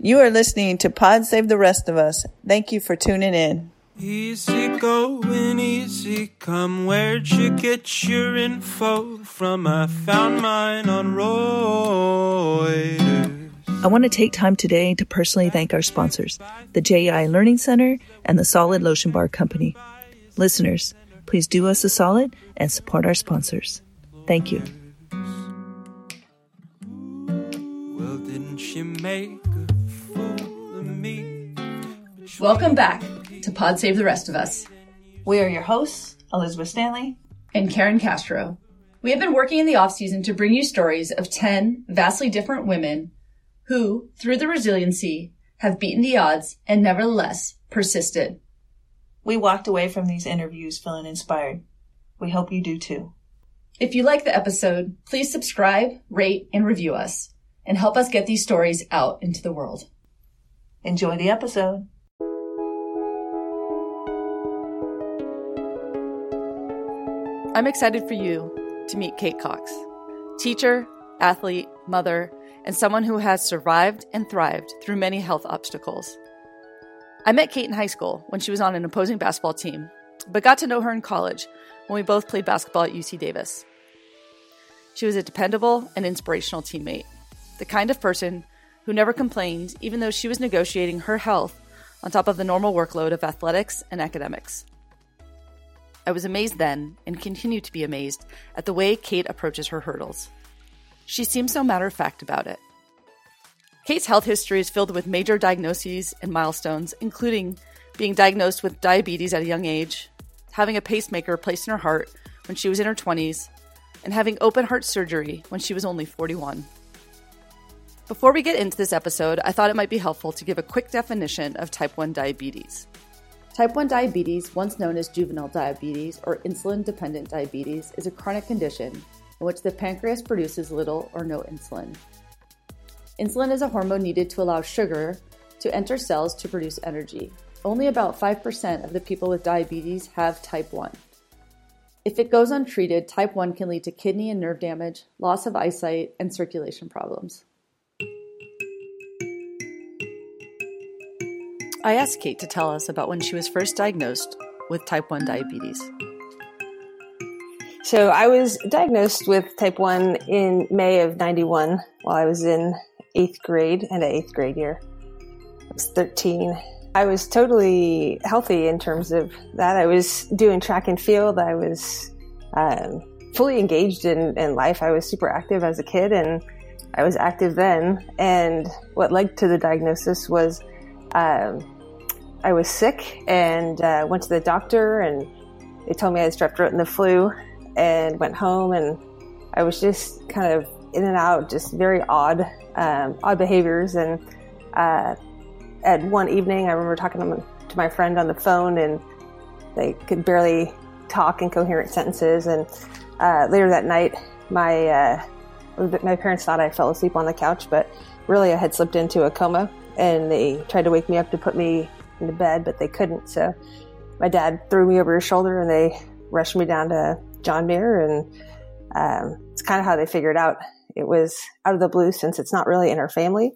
You are listening to Pod Save the Rest of Us. Thank you for tuning in. Easy going, easy come. Where'd you get your info from? I found mine on Reuters. I want to take time today to personally thank our sponsors, the JEI Learning Center and the Solid Lotion Bar Company. Listeners, please do us a solid and support our sponsors. Thank you. Well, didn't she make Welcome back to Pod Save the Rest of Us We are your hosts, Elizabeth Stanley. and Karen Castro. We have been working in the off season to bring you stories of 10 vastly different women who, through the resiliency, have beaten the odds and nevertheless persisted. We walked away from these interviews feeling inspired. We hope you do too. If you like the episode, please subscribe, rate, and review us and help us get these stories out into the world. Enjoy the episode. I'm excited for you to meet Kate Cox, teacher, athlete, mother, and someone who has survived and thrived through many health obstacles. I met Kate in high school when she was on an opposing basketball team, but got to know her in college when we both played basketball at UC Davis. She was a dependable and inspirational teammate, the kind of person who never complained even though she was negotiating her health on top of the normal workload of athletics and academics. I was amazed then and continue to be amazed at the way Kate approaches her hurdles. She seems so matter of fact about it. Kate's health history is filled with major diagnoses and milestones, including being diagnosed with diabetes at a young age, having a pacemaker placed in her heart when she was in her 20s, and having open heart surgery when she was only 41. Before we get into this episode, I thought it might be helpful to give a quick definition of type 1 diabetes. Type 1 diabetes, once known as juvenile diabetes or insulin dependent diabetes, is a chronic condition in which the pancreas produces little or no insulin. Insulin is a hormone needed to allow sugar to enter cells to produce energy. Only about 5% of the people with diabetes have type 1. If it goes untreated, type 1 can lead to kidney and nerve damage, loss of eyesight, and circulation problems. I asked Kate to tell us about when she was first diagnosed with type 1 diabetes. So I was diagnosed with type 1 in May of 91 while I was in eighth grade and an eighth grade year. I was 13. I was totally healthy in terms of that. I was doing track and field. I was um, fully engaged in, in life. I was super active as a kid and I was active then. And what led to the diagnosis was um, I was sick and uh, went to the doctor and they told me I had strep throat and the flu and went home and I was just kind of in and out, just very odd, um, odd behaviors. And uh, at one evening, I remember talking to my, to my friend on the phone and they could barely talk in coherent sentences. And uh, later that night, my uh, my parents thought I fell asleep on the couch, but really I had slipped into a coma. And they tried to wake me up to put me into bed, but they couldn't. So my dad threw me over his shoulder and they rushed me down to John Muir. And um, it's kind of how they figured out it was out of the blue since it's not really in our family.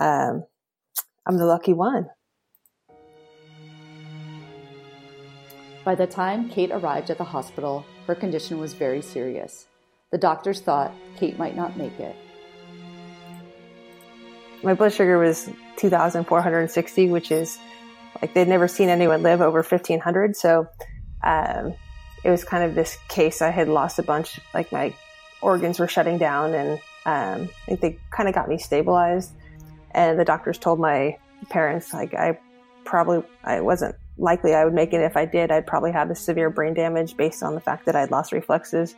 Um, I'm the lucky one. By the time Kate arrived at the hospital, her condition was very serious. The doctors thought Kate might not make it. My blood sugar was 2,460, which is like they'd never seen anyone live over 1,500. So um, it was kind of this case. I had lost a bunch, like my organs were shutting down, and um, I think they kind of got me stabilized. And the doctors told my parents, like, I probably, I wasn't likely I would make it. If I did, I'd probably have a severe brain damage based on the fact that I'd lost reflexes.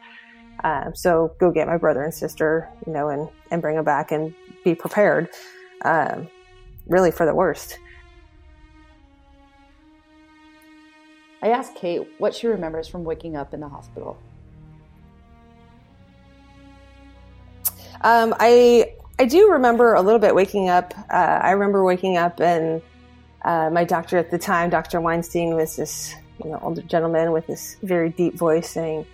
Um, so go get my brother and sister, you know, and, and bring them back and be prepared, um, really for the worst. I asked Kate what she remembers from waking up in the hospital. Um, I I do remember a little bit waking up. Uh, I remember waking up and uh, my doctor at the time, Dr. Weinstein, was this you know older gentleman with this very deep voice saying,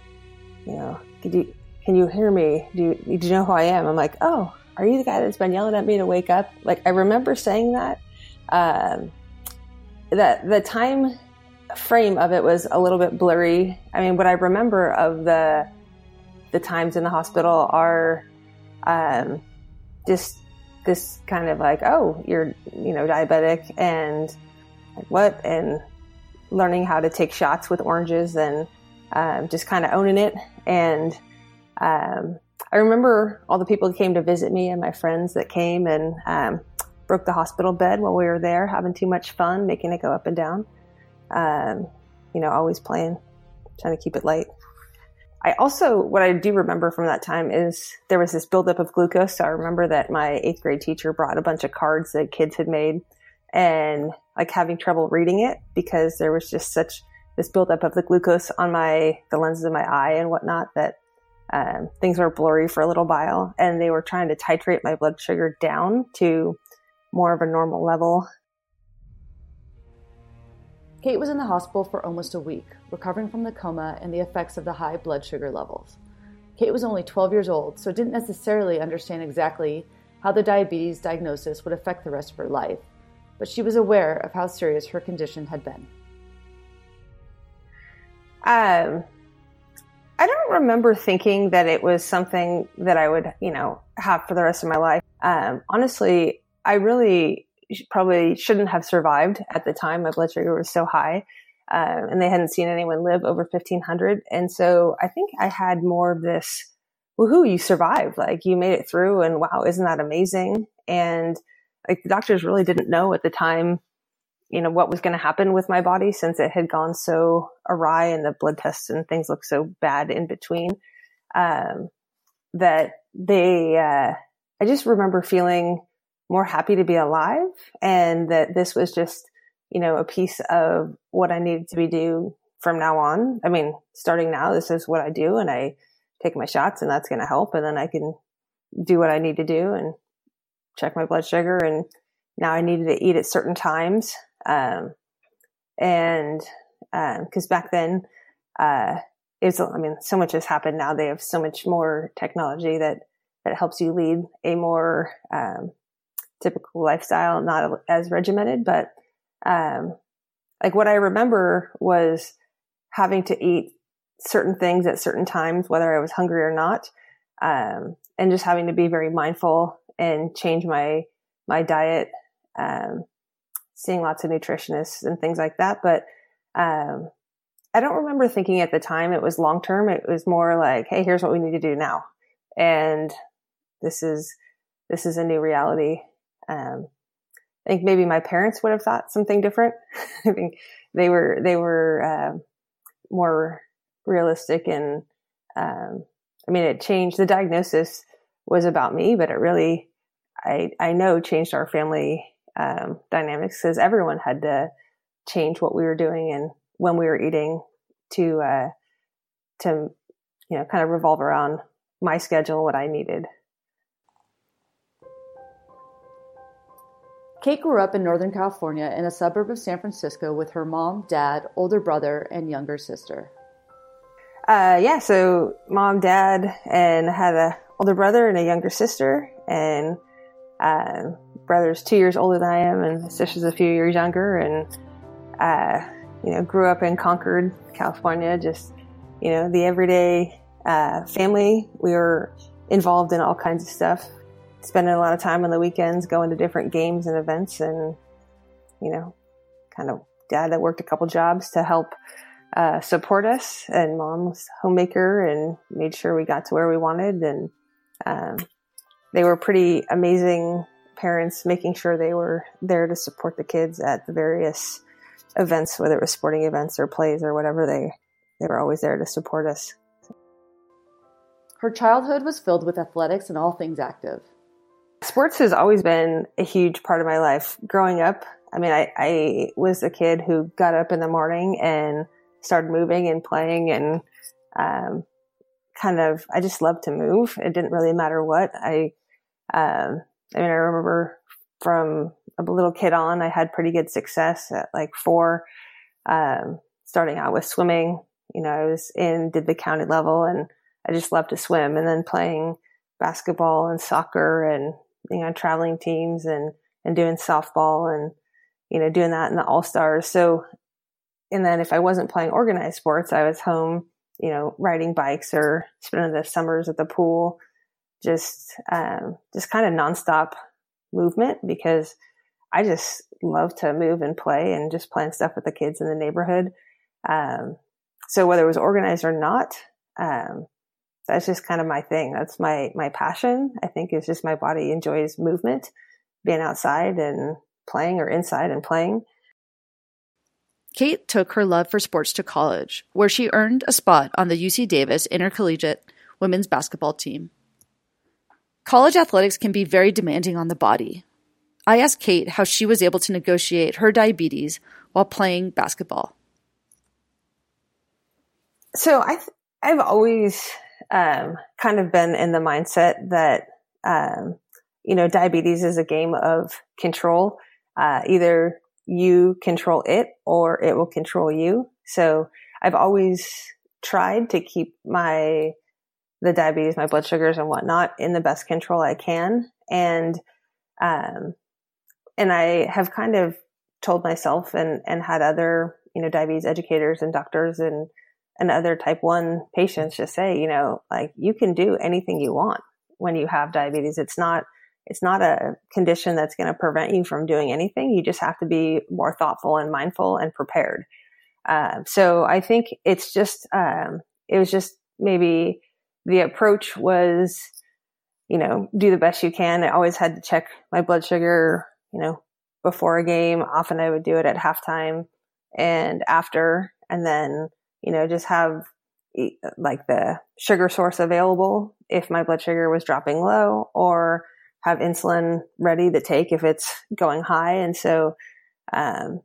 you know, you, can you hear me? Do you, do you know who I am? I'm like, oh, are you the guy that's been yelling at me to wake up? Like, I remember saying that. Um, that the time frame of it was a little bit blurry. I mean, what I remember of the the times in the hospital are um, just this kind of like, oh, you're you know diabetic and like what and learning how to take shots with oranges and um, just kind of owning it. And um, I remember all the people who came to visit me and my friends that came and um, broke the hospital bed while we were there, having too much fun, making it go up and down. Um, you know, always playing, trying to keep it light. I also, what I do remember from that time is there was this buildup of glucose. So I remember that my eighth grade teacher brought a bunch of cards that kids had made and like having trouble reading it because there was just such this buildup of the glucose on my, the lenses of my eye and whatnot that um, things were blurry for a little while. And they were trying to titrate my blood sugar down to more of a normal level. Kate was in the hospital for almost a week, recovering from the coma and the effects of the high blood sugar levels. Kate was only 12 years old, so didn't necessarily understand exactly how the diabetes diagnosis would affect the rest of her life, but she was aware of how serious her condition had been. Um, I don't remember thinking that it was something that I would, you know, have for the rest of my life. Um, honestly, I really probably shouldn't have survived at the time. My blood sugar was so high. Uh, and they hadn't seen anyone live over 1500. And so I think I had more of this, woohoo, you survived. Like you made it through and wow, isn't that amazing? And like the doctors really didn't know at the time, you know, what was going to happen with my body since it had gone so awry and the blood tests and things looked so bad in between. Um, that they, uh, I just remember feeling more happy to be alive and that this was just, you know, a piece of what I needed to be do from now on. I mean, starting now, this is what I do and I take my shots and that's going to help. And then I can do what I need to do and check my blood sugar. And now I needed to eat at certain times. Um, and, um, cause back then, uh, it's, I mean, so much has happened now. They have so much more technology that, that helps you lead a more, um, typical lifestyle, not as regimented, but um, like what I remember was having to eat certain things at certain times, whether I was hungry or not, um, and just having to be very mindful and change my my diet. Um, seeing lots of nutritionists and things like that, but um, I don't remember thinking at the time it was long term. It was more like, hey, here's what we need to do now, and this is this is a new reality um, I think maybe my parents would have thought something different. I think they were they were uh, more realistic and um, I mean it changed. The diagnosis was about me, but it really I I know changed our family um, dynamics because everyone had to change what we were doing and when we were eating to uh, to you know kind of revolve around my schedule what I needed. Kate grew up in Northern California in a suburb of San Francisco with her mom, dad, older brother, and younger sister. Uh, yeah, so mom, dad, and had a older brother and a younger sister, and uh, brother's two years older than I am, and sister's a few years younger, and uh, you know, grew up in Concord, California. Just you know, the everyday uh, family. We were involved in all kinds of stuff spending a lot of time on the weekends going to different games and events and you know kind of dad that worked a couple jobs to help uh, support us and mom was homemaker and made sure we got to where we wanted and um, they were pretty amazing parents making sure they were there to support the kids at the various events whether it was sporting events or plays or whatever they they were always there to support us her childhood was filled with athletics and all things active Sports has always been a huge part of my life. Growing up, I mean, I, I was a kid who got up in the morning and started moving and playing and um, kind of, I just loved to move. It didn't really matter what. I, um, I mean, I remember from a little kid on, I had pretty good success at like four, um, starting out with swimming. You know, I was in, did the county level and I just loved to swim and then playing basketball and soccer and, you know, traveling teams and, and doing softball and, you know, doing that in the all stars. So, and then if I wasn't playing organized sports, I was home, you know, riding bikes or spending the summers at the pool, just, um, just kind of nonstop movement because I just love to move and play and just playing stuff with the kids in the neighborhood. Um, so whether it was organized or not, um, that's just kind of my thing. That's my, my passion. I think is just my body enjoys movement, being outside and playing or inside and playing. Kate took her love for sports to college, where she earned a spot on the UC Davis intercollegiate women's basketball team. College athletics can be very demanding on the body. I asked Kate how she was able to negotiate her diabetes while playing basketball. So I, I've always um, kind of been in the mindset that, um, you know, diabetes is a game of control. Uh, either you control it or it will control you. So I've always tried to keep my, the diabetes, my blood sugars and whatnot in the best control I can. And, um, and I have kind of told myself and, and had other, you know, diabetes educators and doctors and, and other type 1 patients just say, you know, like you can do anything you want when you have diabetes. It's not, it's not a condition that's going to prevent you from doing anything. You just have to be more thoughtful and mindful and prepared. Uh, so I think it's just, um, it was just maybe the approach was, you know, do the best you can. I always had to check my blood sugar, you know, before a game. Often I would do it at halftime and after, and then you know, just have like the sugar source available if my blood sugar was dropping low or have insulin ready to take if it's going high. And so, um,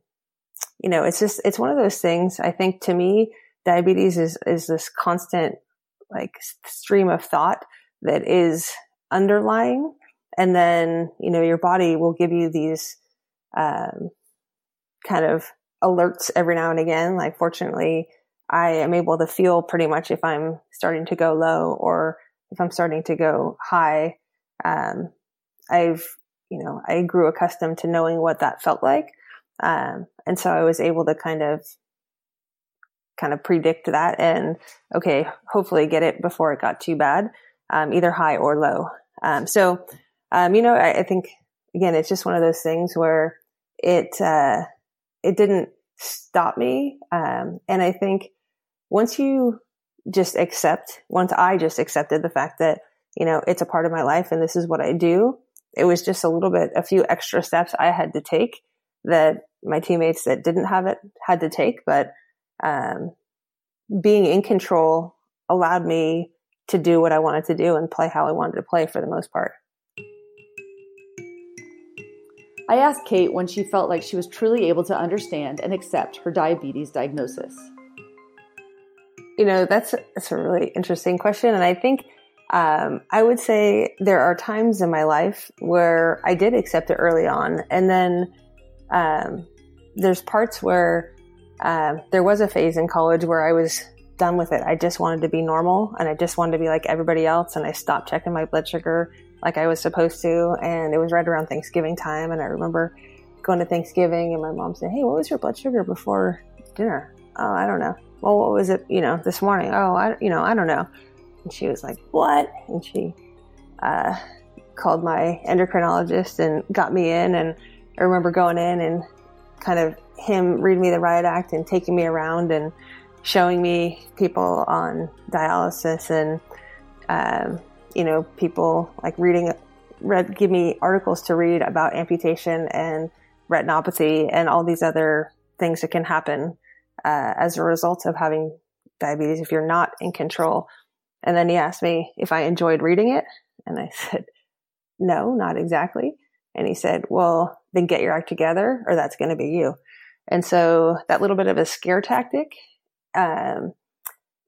you know, it's just, it's one of those things. I think to me, diabetes is, is this constant like stream of thought that is underlying. And then, you know, your body will give you these, um, kind of alerts every now and again. Like fortunately, I am able to feel pretty much if I'm starting to go low or if I'm starting to go high. Um, I've, you know, I grew accustomed to knowing what that felt like. Um, and so I was able to kind of, kind of predict that and, okay, hopefully get it before it got too bad, um, either high or low. Um, so, um, you know, I, I, think again, it's just one of those things where it, uh, it didn't stop me. Um, and I think once you just accept, once I just accepted the fact that, you know, it's a part of my life and this is what I do, it was just a little bit, a few extra steps I had to take that my teammates that didn't have it had to take. But, um, being in control allowed me to do what I wanted to do and play how I wanted to play for the most part. I asked Kate when she felt like she was truly able to understand and accept her diabetes diagnosis you know, that's, that's a really interesting question. And I think, um, I would say there are times in my life where I did accept it early on. And then, um, there's parts where, uh, there was a phase in college where I was done with it. I just wanted to be normal and I just wanted to be like everybody else. And I stopped checking my blood sugar like I was supposed to. And it was right around Thanksgiving time. And I remember going to Thanksgiving and my mom said, Hey, what was your blood sugar before dinner? Oh, I don't know well, what was it, you know, this morning? Oh, I, you know, I don't know. And she was like, what? And she, uh, called my endocrinologist and got me in. And I remember going in and kind of him reading me the riot act and taking me around and showing me people on dialysis and, um, you know, people like reading, read, give me articles to read about amputation and retinopathy and all these other things that can happen uh, as a result of having diabetes if you're not in control. And then he asked me if I enjoyed reading it. And I said, no, not exactly. And he said, well, then get your act together or that's going to be you. And so that little bit of a scare tactic, um,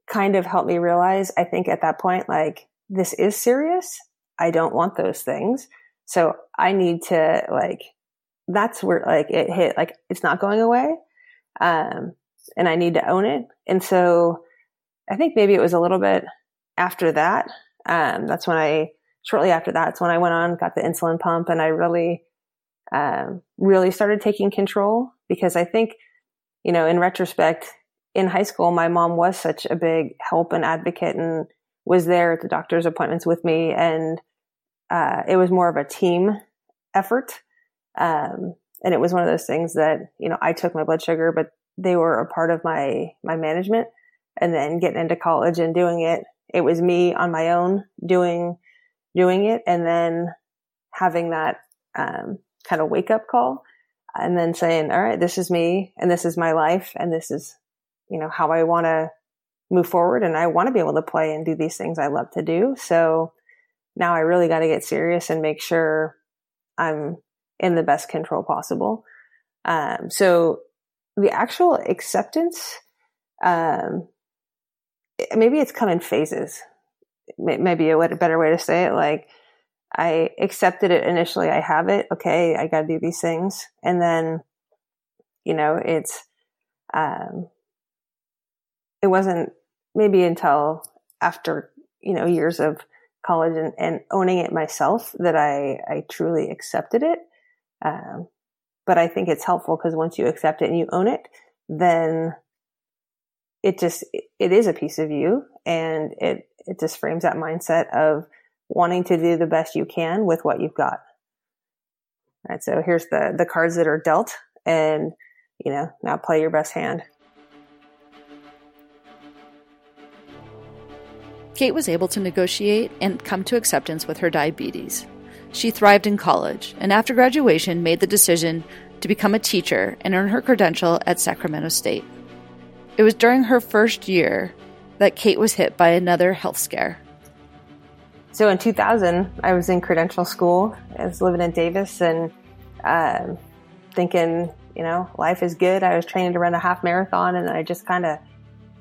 kind of helped me realize, I think at that point, like, this is serious. I don't want those things. So I need to like, that's where like it hit, like, it's not going away. Um, and I need to own it. And so I think maybe it was a little bit after that. Um, that's when I shortly after that's when I went on, got the insulin pump, and I really, um, really started taking control because I think, you know, in retrospect, in high school, my mom was such a big help and advocate and was there at the doctor's appointments with me. And uh, it was more of a team effort. Um, and it was one of those things that, you know, I took my blood sugar, but they were a part of my, my management. And then getting into college and doing it, it was me on my own doing, doing it. And then having that, um, kind of wake up call and then saying, all right, this is me and this is my life and this is you know, how I want to move forward and I want to be able to play and do these things I love to do. So now I really got to get serious and make sure I'm in the best control possible. Um, so the actual acceptance, um, maybe it's come in phases. Maybe a better way to say it. Like I accepted it initially. I have it. Okay. I got to do these things. And then, you know, it's, um, it wasn't maybe until after, you know, years of college and, and owning it myself that I, I truly accepted it. Um, but I think it's helpful because once you accept it and you own it, then it just, it is a piece of you and it, it just frames that mindset of wanting to do the best you can with what you've got. All right. So here's the, the cards that are dealt and, you know, now play your best hand. Kate was able to negotiate and come to acceptance with her diabetes. She thrived in college and after graduation made the decision to become a teacher and earn her credential at Sacramento State. It was during her first year that Kate was hit by another health scare. So in 2000, I was in credential school. I was living in Davis and uh, thinking, you know, life is good. I was training to run a half marathon and I just kind of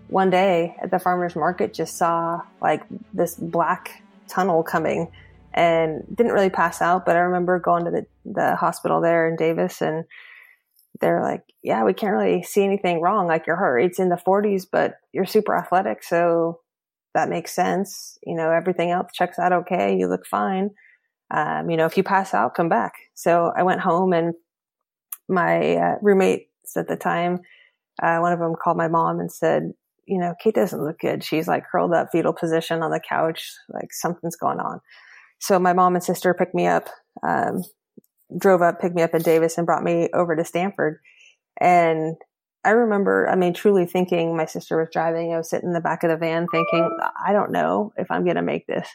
one day at the farmer's market just saw like this black tunnel coming and didn't really pass out. But I remember going to the, the hospital there in Davis and they're like, yeah, we can't really see anything wrong. Like your heart rate's in the 40s, but you're super athletic. So that makes sense. You know, everything else checks out okay. You look fine. Um, you know, if you pass out, come back. So I went home and my uh, roommates at the time, uh, one of them called my mom and said, you know, Kate doesn't look good. She's like curled up fetal position on the couch, like something's going on. So my mom and sister picked me up, um, drove up, picked me up in Davis and brought me over to Stanford. And I remember, I mean, truly thinking my sister was driving. I was sitting in the back of the van thinking, I don't know if I'm going to make this.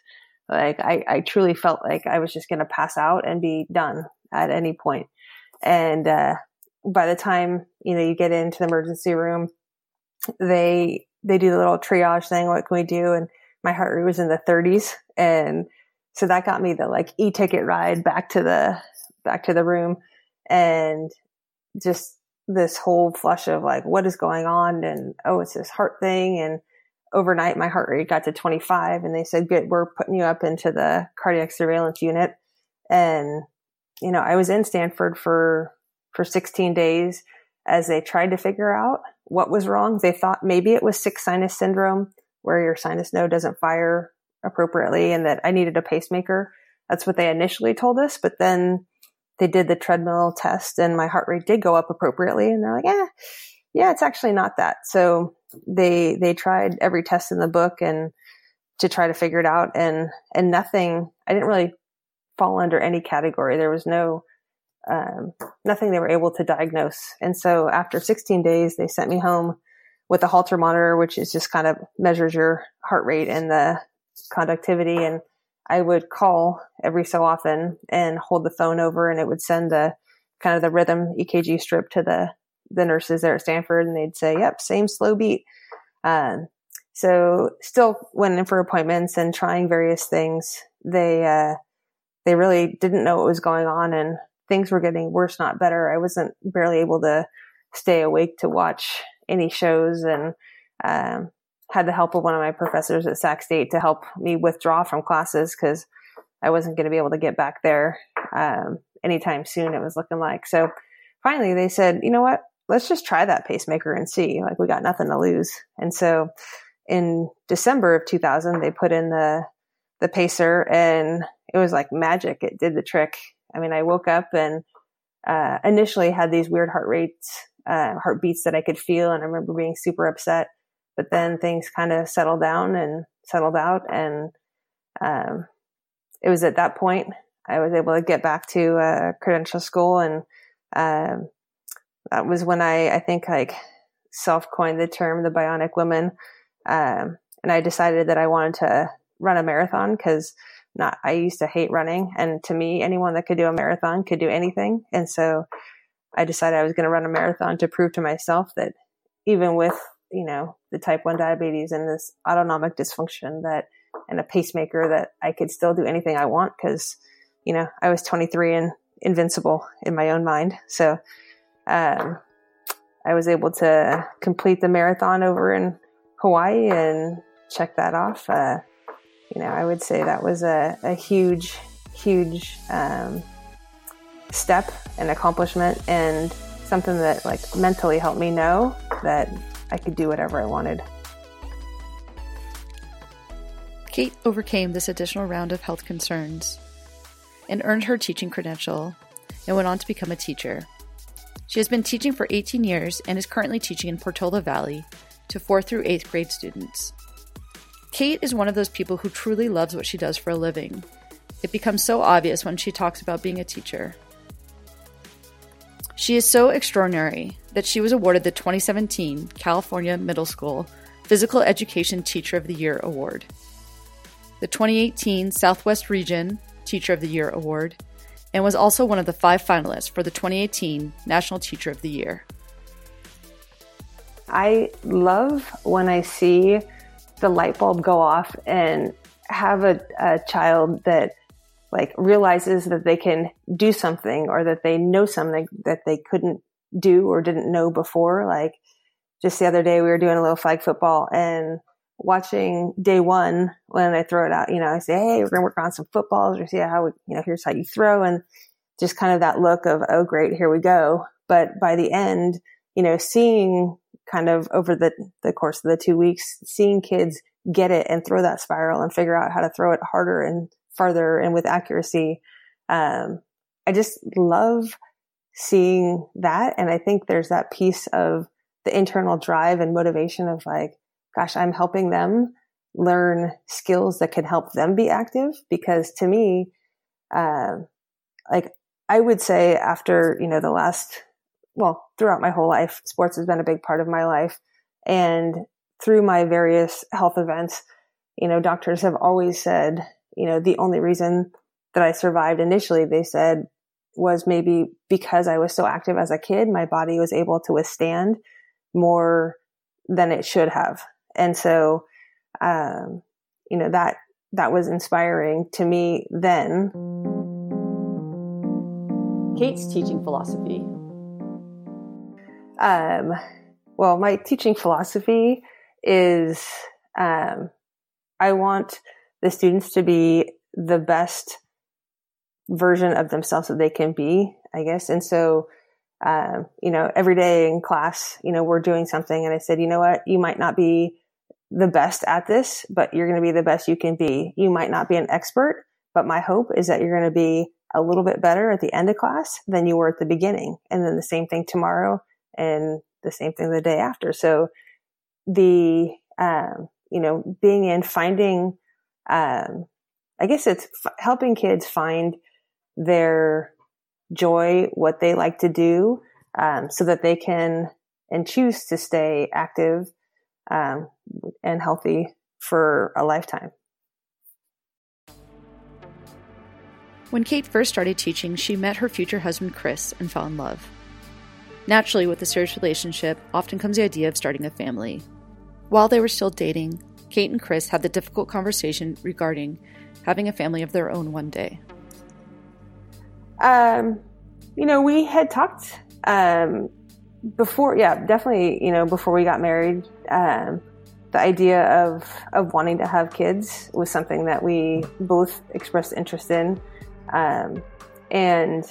Like, I, I truly felt like I was just going to pass out and be done at any point. And, uh, by the time, you know, you get into the emergency room, they they do the little triage thing. What can we do? And my heart rate was in the 30s, and so that got me the like e-ticket ride back to the back to the room, and just this whole flush of like what is going on, and oh, it's this heart thing, and overnight my heart rate got to 25, and they said, "Good, we're putting you up into the cardiac surveillance unit," and you know I was in Stanford for for 16 days as they tried to figure out what was wrong. They thought maybe it was sick sinus syndrome where your sinus node doesn't fire appropriately and that I needed a pacemaker. That's what they initially told us. But then they did the treadmill test and my heart rate did go up appropriately. And they're like, yeah, yeah, it's actually not that. So they, they tried every test in the book and to try to figure it out and, and nothing, I didn't really fall under any category. There was no um, nothing they were able to diagnose. And so after 16 days, they sent me home with a Holter monitor, which is just kind of measures your heart rate and the conductivity. And I would call every so often and hold the phone over and it would send the kind of the rhythm EKG strip to the, the nurses there at Stanford and they'd say, yep, same slow beat. Um, so still went in for appointments and trying various things. They, uh, they really didn't know what was going on and things were getting worse, not better. I wasn't barely able to stay awake to watch any shows and um, had the help of one of my professors at Sac State to help me withdraw from classes because I wasn't going to be able to get back there um, anytime soon. It was looking like so. Finally, they said, "You know what? Let's just try that pacemaker and see. Like we got nothing to lose." And so, in December of 2000, they put in the the pacer, and it was like magic. It did the trick. I mean, I woke up and uh, initially had these weird heart rates, uh, heartbeats that I could feel, and I remember being super upset. But then things kind of settled down and settled out, and um, it was at that point I was able to get back to uh, credential school, and um, that was when I I think like self coined the term the bionic woman, um, and I decided that I wanted to run a marathon because not I used to hate running, and to me, anyone that could do a marathon could do anything, and so I decided I was going to run a marathon to prove to myself that even with you know the type 1 diabetes and this autonomic dysfunction that and a pacemaker that I could still do anything I want because you know I was 23 and invincible in my own mind. So um, I was able to complete the marathon over in Hawaii and check that off. Uh, you know I would say that was a, a huge huge um, step and accomplishment and something that like mentally helped me know that I could do whatever I wanted. Kate overcame this additional round of health concerns and earned her teaching credential and went on to become a teacher. She has been teaching for 18 years and is currently teaching in Portola Valley to 4th through 8th grade students. Kate is one of those people who truly loves what she does for a living. It becomes so obvious when she talks about being a teacher. She is so extraordinary that she was awarded the 2017 California Middle School Physical Education Teacher of the Year Award, the 2018 Southwest Region Teacher of the Year Award, and was also one of the five finalists for the 2018 National Teacher of the Year. I love when I see the light bulb go off and have a, a child that like realizes that they can do something or that they know something that they couldn't do or didn't know before. Like just the other day, we were doing a little flag football and watching day one when I throw it out, you know, I say, Hey, we're going to work on some footballs or see how we, you know, here's how you throw. And just kind of that look of, Oh, great. Here we go. But by the end, you know, seeing kind of over the, the course of the two weeks, seeing kids get it and throw that spiral and figure out how to throw it harder and farther and with accuracy. Um, I just love seeing that. And I think there's that piece of the internal drive and motivation of like, gosh, I'm helping them learn skills that can help them be active. Because to me, uh, like I would say after, you know, the last, well, throughout my whole life, sports has been a big part of my life. And through my various health events, you know, doctors have always said, you know, the only reason that I survived initially, they said, was maybe because I was so active as a kid, my body was able to withstand more than it should have. And so, um, you know, that, that was inspiring to me then. Kate's teaching philosophy. Um, well, my teaching philosophy is, um, I want the students to be the best version of themselves that they can be, I guess. And so, uh, you know, every day in class, you know, we're doing something and I said, you know what, you might not be the best at this, but you're going to be the best you can be. You might not be an expert, but my hope is that you're going to be a little bit better at the end of class than you were at the beginning. And then the same thing tomorrow and the same thing the day after. So the, um, you know, being in finding um, I guess it's f- helping kids find their joy, what they like to do, um, so that they can and choose to stay active um, and healthy for a lifetime. When Kate first started teaching, she met her future husband Chris and fell in love. Naturally, with a serious relationship, often comes the idea of starting a family. While they were still dating, Kate and Chris had the difficult conversation regarding having a family of their own one day. Um, you know, we had talked um, before, yeah, definitely, you know, before we got married. Um, the idea of, of wanting to have kids was something that we both expressed interest in. Um, and,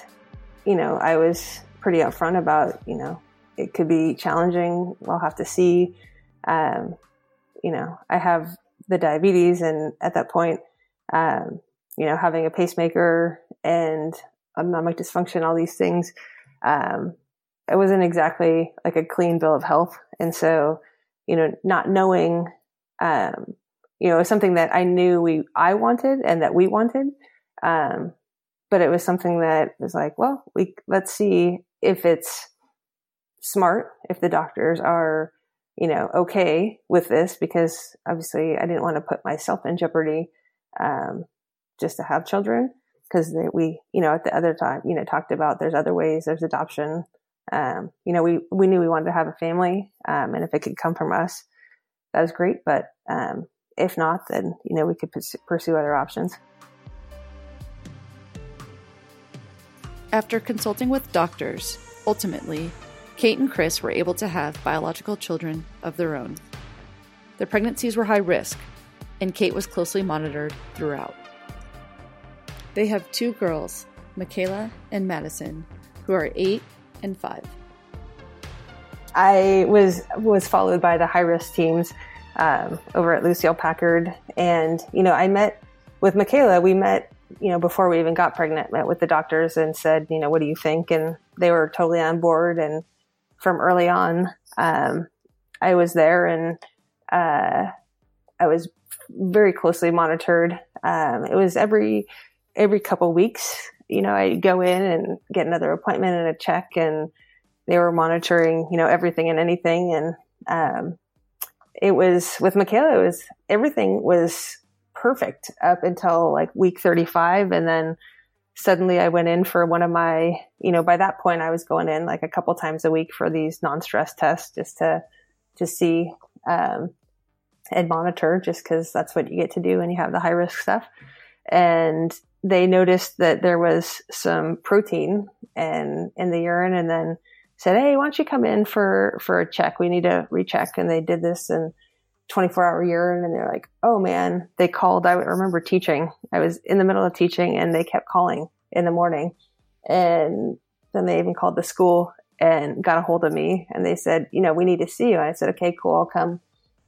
you know, I was pretty upfront about, you know, it could be challenging. We'll have to see. Um, you know, I have the diabetes, and at that point, um, you know, having a pacemaker and autonomic dysfunction, all these things, um, it wasn't exactly like a clean bill of health. And so, you know, not knowing, um, you know, something that I knew we, I wanted and that we wanted. Um, but it was something that was like, well, we, let's see if it's smart, if the doctors are, you know, okay with this, because obviously I didn't want to put myself in jeopardy, um, just to have children. Cause we, you know, at the other time, you know, talked about there's other ways, there's adoption. Um, you know, we, we knew we wanted to have a family. Um, and if it could come from us, that was great. But, um, if not, then, you know, we could pursue other options. After consulting with doctors, ultimately, Kate and Chris were able to have biological children of their own. Their pregnancies were high risk, and Kate was closely monitored throughout. They have two girls, Michaela and Madison, who are eight and five. I was was followed by the high risk teams um, over at Lucile Packard. And, you know, I met with Michaela, we met, you know, before we even got pregnant, met with the doctors and said, you know, what do you think? And they were totally on board. And from early on, um, I was there and, uh, I was very closely monitored. Um, it was every, every couple weeks, you know, I go in and get another appointment and a check and they were monitoring, you know, everything and anything. And, um, it was with Michaela, it was everything was perfect up until like week 35. And then suddenly I went in for one of my, you know, by that point I was going in like a couple times a week for these non-stress tests just to, to see, um, and monitor just cause that's what you get to do when you have the high risk stuff. And they noticed that there was some protein and in the urine and then said, Hey, why don't you come in for, for a check? We need to recheck. And they did this and 24 hour urine and they're like, Oh man, they called. I remember teaching. I was in the middle of teaching and they kept calling in the morning. And then they even called the school and got a hold of me and they said, you know, we need to see you. And I said, okay, cool. I'll come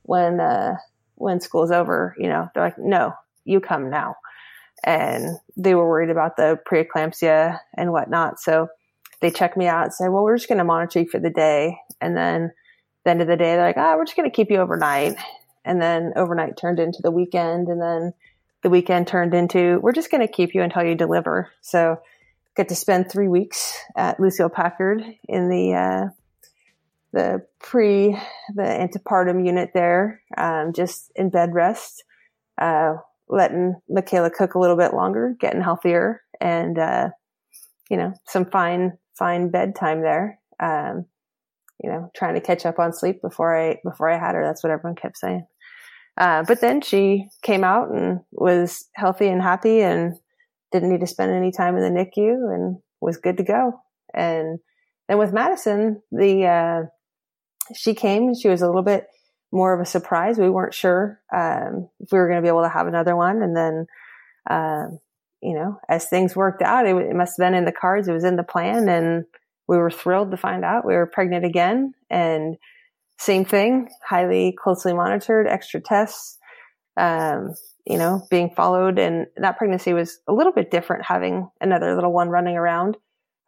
when, uh, when school's over, you know, they're like, no, you come now. And they were worried about the preeclampsia and whatnot. So they checked me out and said, well, we're just going to monitor you for the day. And then the end of the day, they're like, ah, oh, we're just going to keep you overnight. And then overnight turned into the weekend. And then the weekend turned into, we're just going to keep you until you deliver. So get to spend three weeks at Lucile Packard in the, uh, the pre, the antepartum unit there, um, just in bed rest, uh, letting Michaela cook a little bit longer, getting healthier and, uh, you know, some fine fine bedtime there. Um, you know, trying to catch up on sleep before I before I had her. That's what everyone kept saying. Uh, but then she came out and was healthy and happy and didn't need to spend any time in the NICU and was good to go. And then with Madison, the uh, she came. She was a little bit more of a surprise. We weren't sure um, if we were going to be able to have another one. And then um, you know, as things worked out, it, it must have been in the cards. It was in the plan and we were thrilled to find out we were pregnant again. And same thing, highly closely monitored, extra tests, um, you know, being followed. And that pregnancy was a little bit different having another little one running around.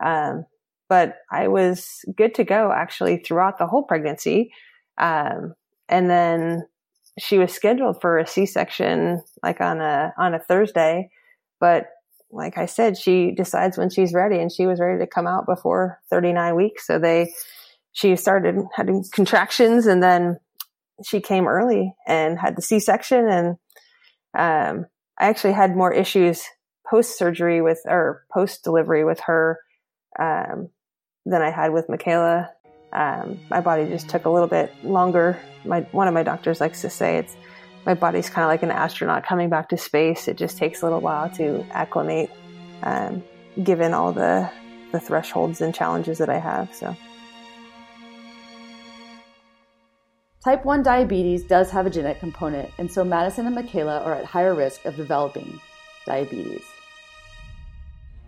Um, but I was good to go actually throughout the whole pregnancy. Um, and then she was scheduled for a C-section like on a, on a Thursday but like I said, she decides when she's ready and she was ready to come out before 39 weeks. So they, she started having contractions and then she came early and had the C-section. And, um, I actually had more issues post surgery with, or post delivery with her, um, than I had with Michaela. Um, my body just took a little bit longer. My, one of my doctors likes to say it's, my body's kind of like an astronaut coming back to space. It just takes a little while to acclimate, um, given all the the thresholds and challenges that I have. So. Type 1 diabetes does have a genetic component, and so Madison and Michaela are at higher risk of developing diabetes.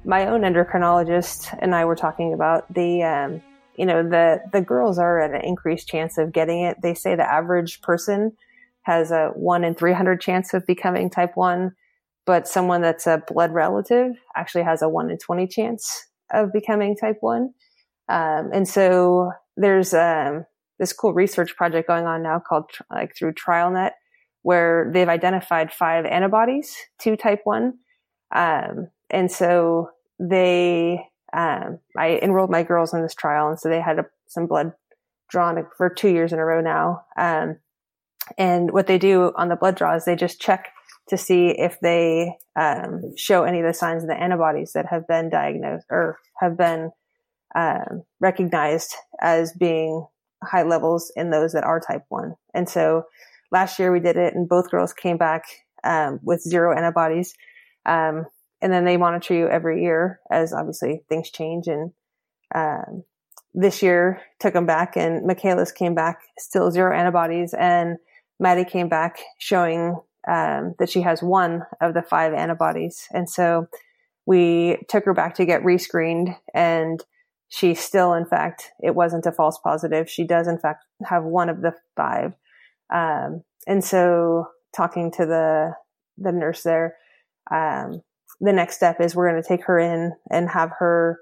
My own endocrinologist and I were talking about the, um, you know, the, the girls are at an increased chance of getting it. They say the average person has a one in 300 chance of becoming type 1. but someone that's a blood relative actually has a 1 in 20 chance of becoming type 1. Um, and so there's um, this cool research project going on now called like through TrialNet, where they've identified five antibodies to type 1. Um, and so they, um, I enrolled my girls in this trial, and so they had a, some blood drawn for two years in a row now. Um, and what they do on the blood draw is they just check to see if they um, show any of the signs of the antibodies that have been diagnosed or have been um, recognized as being high levels in those that are type 1. And so last year we did it, and both girls came back um, with zero antibodies. Um, and then they monitor you every year as obviously things change. And um, this year took them back, and Michaela's came back still zero antibodies, and Maddie came back showing um, that she has one of the five antibodies. And so we took her back to get rescreened and she still, in fact, it wasn't a false positive. She does, in fact, have one of the five. Um, and so talking to the, the nurse there, um, the next step is we're going to take her in and have her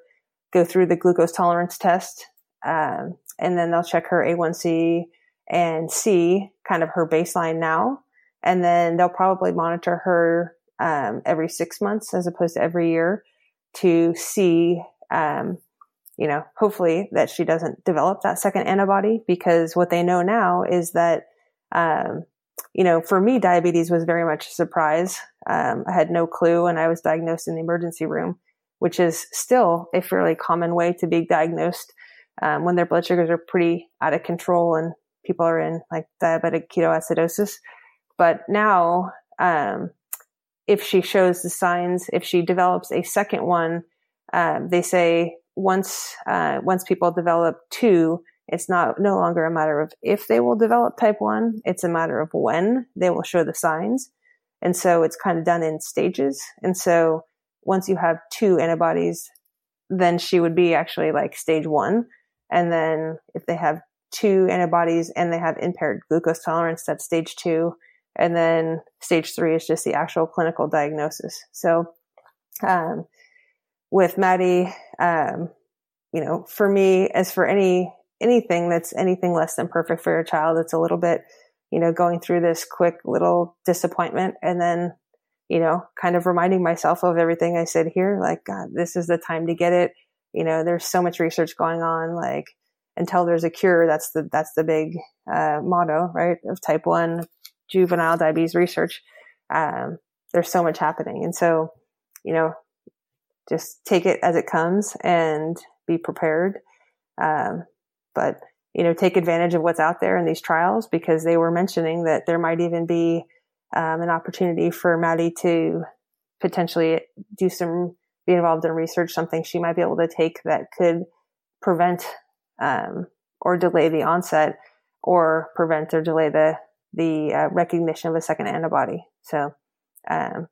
go through the glucose tolerance test. Um, and then they'll check her A1C and see kind of her baseline now and then they'll probably monitor her um, every six months as opposed to every year to see, um, you know, hopefully that she doesn't develop that second antibody because what they know now is that, um, you know, for me, diabetes was very much a surprise. Um, I had no clue and I was diagnosed in the emergency room, which is still a fairly common way to be diagnosed um, when their blood sugars are pretty out of control and people are in like diabetic ketoacidosis. But now, um, if she shows the signs, if she develops a second one, um, they say once uh, once people develop two, it's not no longer a matter of if they will develop type one; it's a matter of when they will show the signs. And so it's kind of done in stages. And so once you have two antibodies, then she would be actually like stage one. And then if they have two antibodies and they have impaired glucose tolerance, that's stage two. And then stage three is just the actual clinical diagnosis. So, um, with Maddie, um, you know, for me, as for any, anything that's anything less than perfect for your child, it's a little bit, you know, going through this quick little disappointment and then, you know, kind of reminding myself of everything I said here. Like, God, this is the time to get it. You know, there's so much research going on. Like, until there's a cure, that's the, that's the big, uh, motto, right? Of type one juvenile diabetes research. Um, there's so much happening. And so, you know, just take it as it comes and be prepared. Um, but, you know, take advantage of what's out there in these trials because they were mentioning that there might even be um, an opportunity for Maddie to potentially do some, be involved in research, something she might be able to take that could prevent um, or delay the onset or prevent or delay the the uh, recognition of a second antibody. So, um,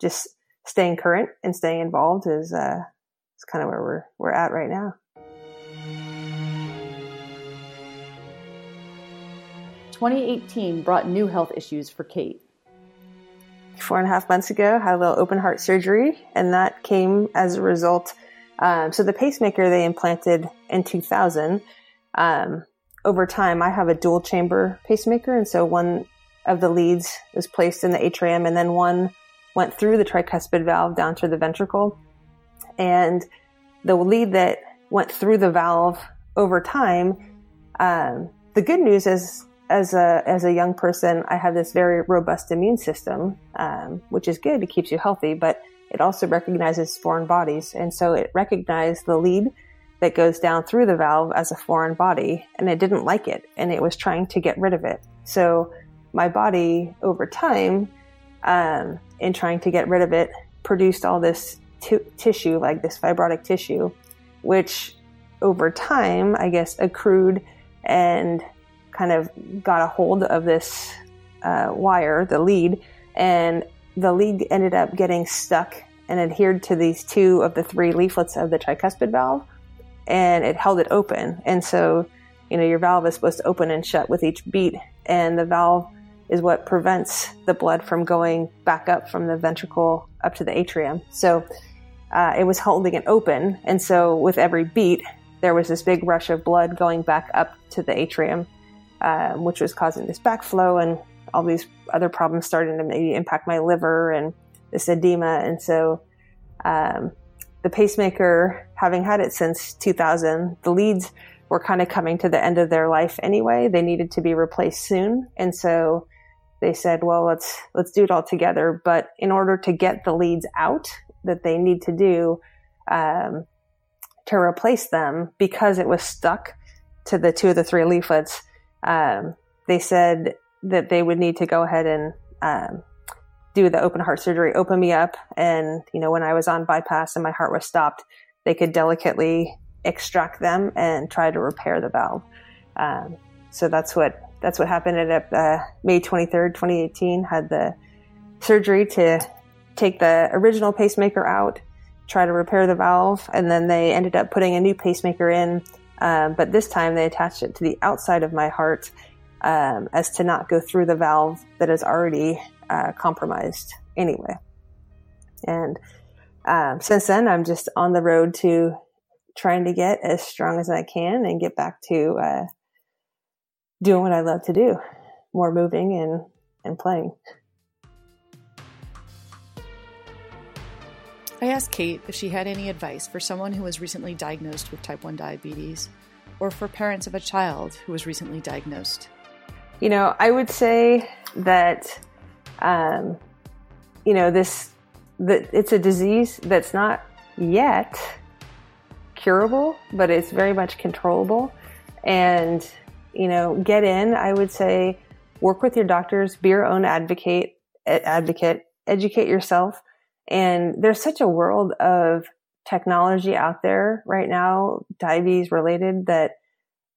just staying current and staying involved is, uh, is kind of where we're, we're at right now. Twenty eighteen brought new health issues for Kate. Four and a half months ago, had a little open heart surgery, and that came as a result. Um, so the pacemaker they implanted in 2000 um, over time, I have a dual chamber pacemaker. And so one of the leads was placed in the atrium and then one went through the tricuspid valve down to the ventricle. And the lead that went through the valve over time, um, the good news is as a as a young person, I have this very robust immune system, um, which is good. It keeps you healthy, but it also recognizes foreign bodies, and so it recognized the lead that goes down through the valve as a foreign body and it didn't like it and it was trying to get rid of it. So my body over time, um, in trying to get rid of it, produced all this t- tissue, like this fibrotic tissue, which over time, I guess, accrued and kind of got a hold of this uh, wire, the lead, and the lead ended up getting stuck and adhered to these two of the three leaflets of the tricuspid valve and it held it open. And so, you know, your valve is supposed to open and shut with each beat, and the valve is what prevents the blood from going back up from the ventricle up to the atrium. So uh, it was holding it open. And so with every beat, there was this big rush of blood going back up to the atrium, um, which was causing this backflow and all these other problems starting to maybe impact my liver and this edema. And so um, the pacemaker, having had it since 2000, the leads were kind of coming to the end of their life anyway. They needed to be replaced soon. And so they said, well, let's, let's do it all together. But in order to get the leads out that they need to do, um, to replace them because it was stuck to the two of the three leaflets, um, they said that they would need to go ahead and, um, do the open heart surgery, open me up. And, you know, when I was on bypass and my heart was stopped, they could delicately extract them and try to repair the valve. Um, so that's what that's what happened at uh, May 23rd, 2018. Had the surgery to take the original pacemaker out, try to repair the valve, and then they ended up putting a new pacemaker in. Um, but this time they attached it to the outside of my heart um, as to not go through the valve that is already uh, compromised anyway. And um, since then, I'm just on the road to trying to get as strong as I can and get back to uh, doing what I love to do, more moving and and playing. I asked Kate if she had any advice for someone who was recently diagnosed with type 1 diabetes or for parents of a child who was recently diagnosed. You know, I would say that, um, you know, this, that it's a disease that's not yet curable, but it's very much controllable. And, you know, get in, I would say, work with your doctors, be your own advocate, advocate, educate yourself. And there's such a world of technology out there right now, diabetes related, that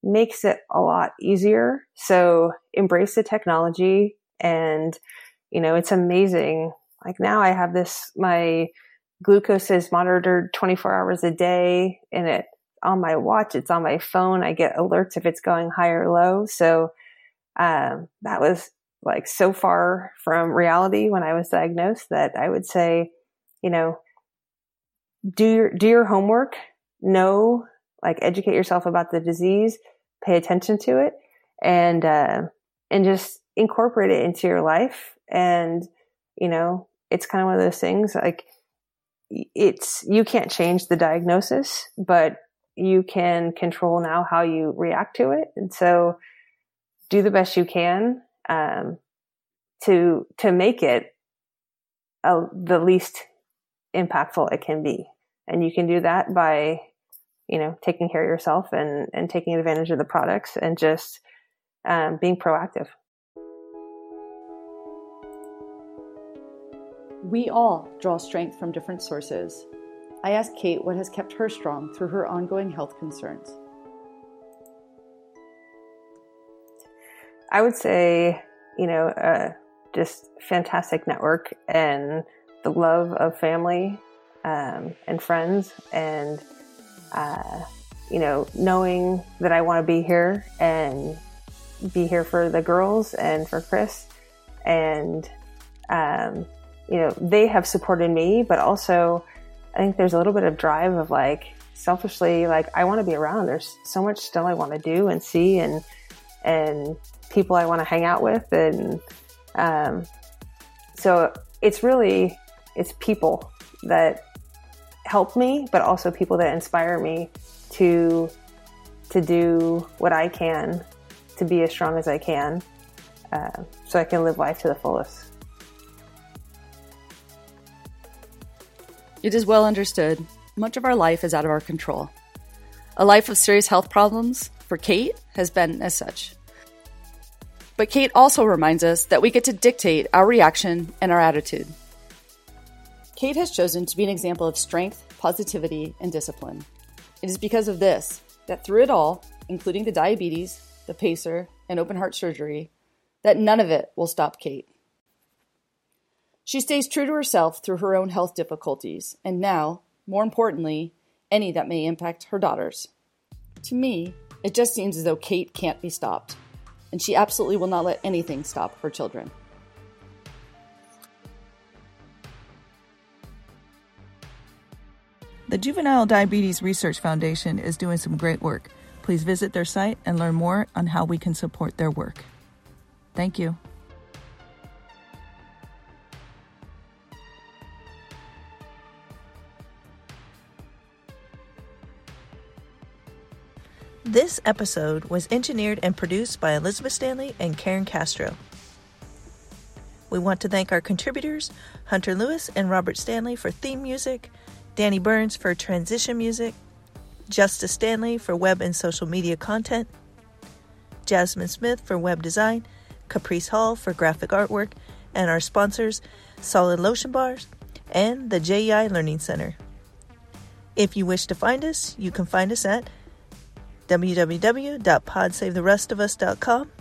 makes it a lot easier. So embrace the technology and, you know, it's amazing. Like now I have this, my glucose is monitored 24 hours a day and it on my watch, it's on my phone. I get alerts if it's going high or low. So, um, that was like so far from reality when I was diagnosed that I would say, you know, do your, do your homework, know, like educate yourself about the disease, pay attention to it and, uh, and just incorporate it into your life. And, you know, it's kind of one of those things like it's, you can't change the diagnosis, but you can control now how you react to it. And so do the best you can, um, to, to make it a, the least impactful it can be. And you can do that by, you know, taking care of yourself and, and taking advantage of the products and just, um, being proactive. We all draw strength from different sources. I asked Kate what has kept her strong through her ongoing health concerns. I would say, you know, uh, just fantastic network and the love of family um, and friends, and uh, you know, knowing that I want to be here and be here for the girls and for Chris, and um, you know, they have supported me, but also I think there's a little bit of drive of like selfishly, like I want to be around. There's so much still I want to do and see and, and people I want to hang out with. And, um, so it's really, it's people that help me, but also people that inspire me to, to do what I can to be as strong as I can, uh, so I can live life to the fullest. It is well understood much of our life is out of our control. A life of serious health problems, for Kate, has been as such. But Kate also reminds us that we get to dictate our reaction and our attitude. Kate has chosen to be an example of strength, positivity, and discipline. It is because of this that through it all, including the diabetes, the pacer, and open heart surgery, that none of it will stop Kate. She stays true to herself through her own health difficulties, and now, more importantly, any that may impact her daughters. To me, it just seems as though Kate can't be stopped. and she absolutely will not let anything stop her children. The Juvenile Diabetes Research Foundation is doing some great work. Please visit their site and learn more on how we can support their work. Thank you. This episode was engineered and produced by Elizabeth Stanley and Karen Castro. We want to thank our contributors, Hunter Lewis and Robert Stanley, for theme music, Danny Burns for transition music, Justice Stanley for web and social media content, Jasmine Smith for web design, Caprice Hall for graphic artwork, and our sponsors, Solid Lotion Bars and the JEI Learning Center. If you wish to find us, you can find us at www.podsavetherestofus.com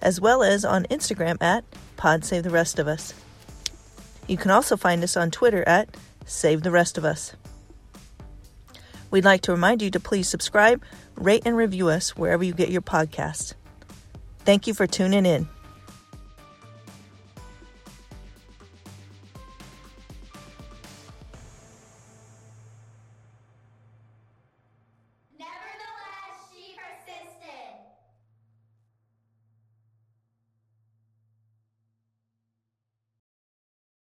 as well as on Instagram at PodSaveTheRestOfUs. You can also find us on Twitter at Save the Rest of Us. We'd like to remind you to please subscribe, rate, and review us wherever you get your podcasts. Thank you for tuning in.